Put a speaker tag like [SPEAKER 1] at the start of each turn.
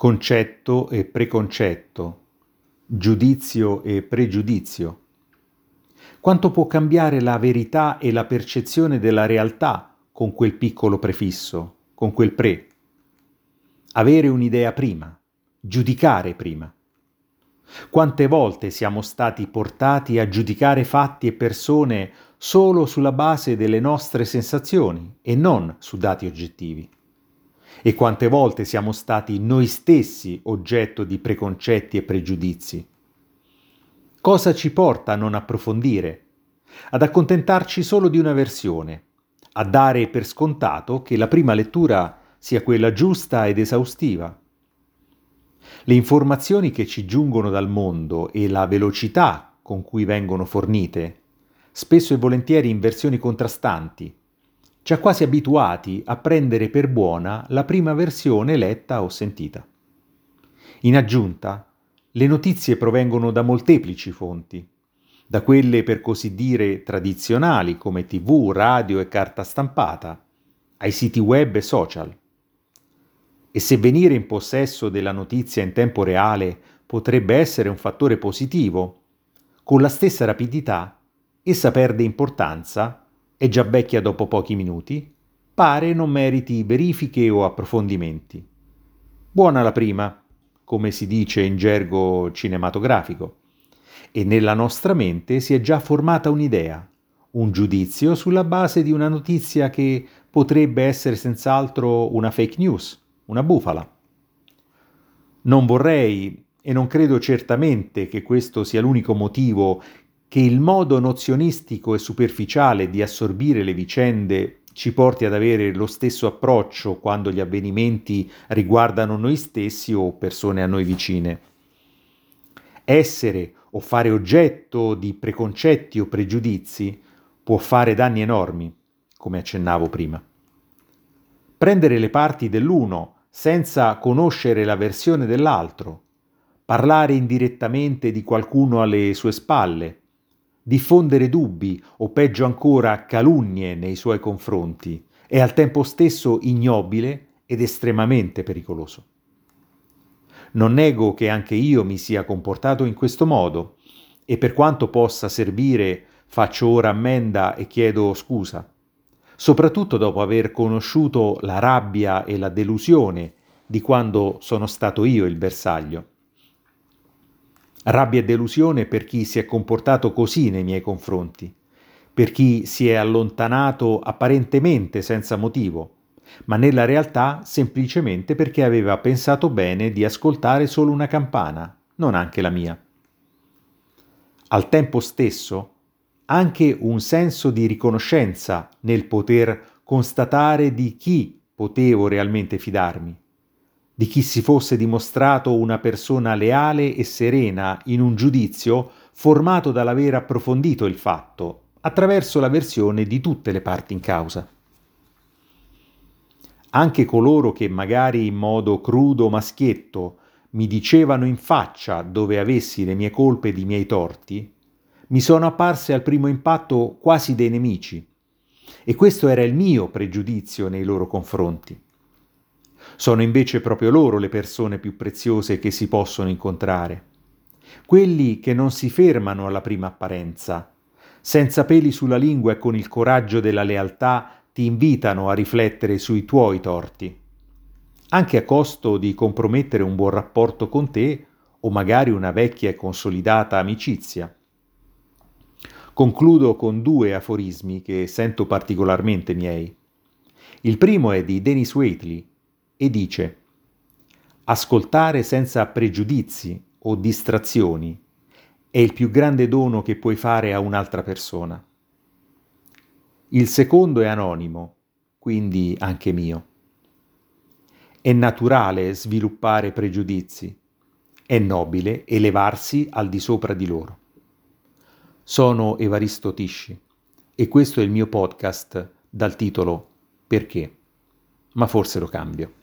[SPEAKER 1] concetto e preconcetto, giudizio e pregiudizio. Quanto può cambiare la verità e la percezione della realtà con quel piccolo prefisso, con quel pre? Avere un'idea prima, giudicare prima. Quante volte siamo stati portati a giudicare fatti e persone solo sulla base delle nostre sensazioni e non su dati oggettivi? E quante volte siamo stati noi stessi oggetto di preconcetti e pregiudizi? Cosa ci porta a non approfondire? Ad accontentarci solo di una versione, a dare per scontato che la prima lettura sia quella giusta ed esaustiva. Le informazioni che ci giungono dal mondo e la velocità con cui vengono fornite, spesso e volentieri in versioni contrastanti, ci ha quasi abituati a prendere per buona la prima versione letta o sentita. In aggiunta, le notizie provengono da molteplici fonti, da quelle per così dire tradizionali come tv, radio e carta stampata, ai siti web e social. E se venire in possesso della notizia in tempo reale potrebbe essere un fattore positivo, con la stessa rapidità essa perde importanza, è già vecchia dopo pochi minuti, pare non meriti verifiche o approfondimenti. Buona la prima, come si dice in gergo cinematografico, e nella nostra mente si è già formata un'idea, un giudizio sulla base di una notizia che potrebbe essere senz'altro una fake news, una bufala. Non vorrei, e non credo certamente che questo sia l'unico motivo, che il modo nozionistico e superficiale di assorbire le vicende ci porti ad avere lo stesso approccio quando gli avvenimenti riguardano noi stessi o persone a noi vicine. Essere o fare oggetto di preconcetti o pregiudizi può fare danni enormi, come accennavo prima. Prendere le parti dell'uno senza conoscere la versione dell'altro, parlare indirettamente di qualcuno alle sue spalle, diffondere dubbi o peggio ancora calunnie nei suoi confronti è al tempo stesso ignobile ed estremamente pericoloso. Non nego che anche io mi sia comportato in questo modo e per quanto possa servire faccio ora ammenda e chiedo scusa, soprattutto dopo aver conosciuto la rabbia e la delusione di quando sono stato io il bersaglio. Rabbia e delusione per chi si è comportato così nei miei confronti, per chi si è allontanato apparentemente senza motivo, ma nella realtà semplicemente perché aveva pensato bene di ascoltare solo una campana, non anche la mia. Al tempo stesso, anche un senso di riconoscenza nel poter constatare di chi potevo realmente fidarmi di chi si fosse dimostrato una persona leale e serena in un giudizio formato dall'aver approfondito il fatto attraverso la versione di tutte le parti in causa. Anche coloro che magari in modo crudo maschietto mi dicevano in faccia dove avessi le mie colpe ed i miei torti, mi sono apparse al primo impatto quasi dei nemici, e questo era il mio pregiudizio nei loro confronti. Sono invece proprio loro le persone più preziose che si possono incontrare. Quelli che non si fermano alla prima apparenza, senza peli sulla lingua e con il coraggio della lealtà ti invitano a riflettere sui tuoi torti, anche a costo di compromettere un buon rapporto con te o magari una vecchia e consolidata amicizia. Concludo con due aforismi che sento particolarmente miei. Il primo è di Dennis Waitley e dice Ascoltare senza pregiudizi o distrazioni è il più grande dono che puoi fare a un'altra persona. Il secondo è anonimo, quindi anche mio. È naturale sviluppare pregiudizi, è nobile elevarsi al di sopra di loro. Sono Evaristo Tisci e questo è il mio podcast dal titolo Perché? Ma forse lo cambio.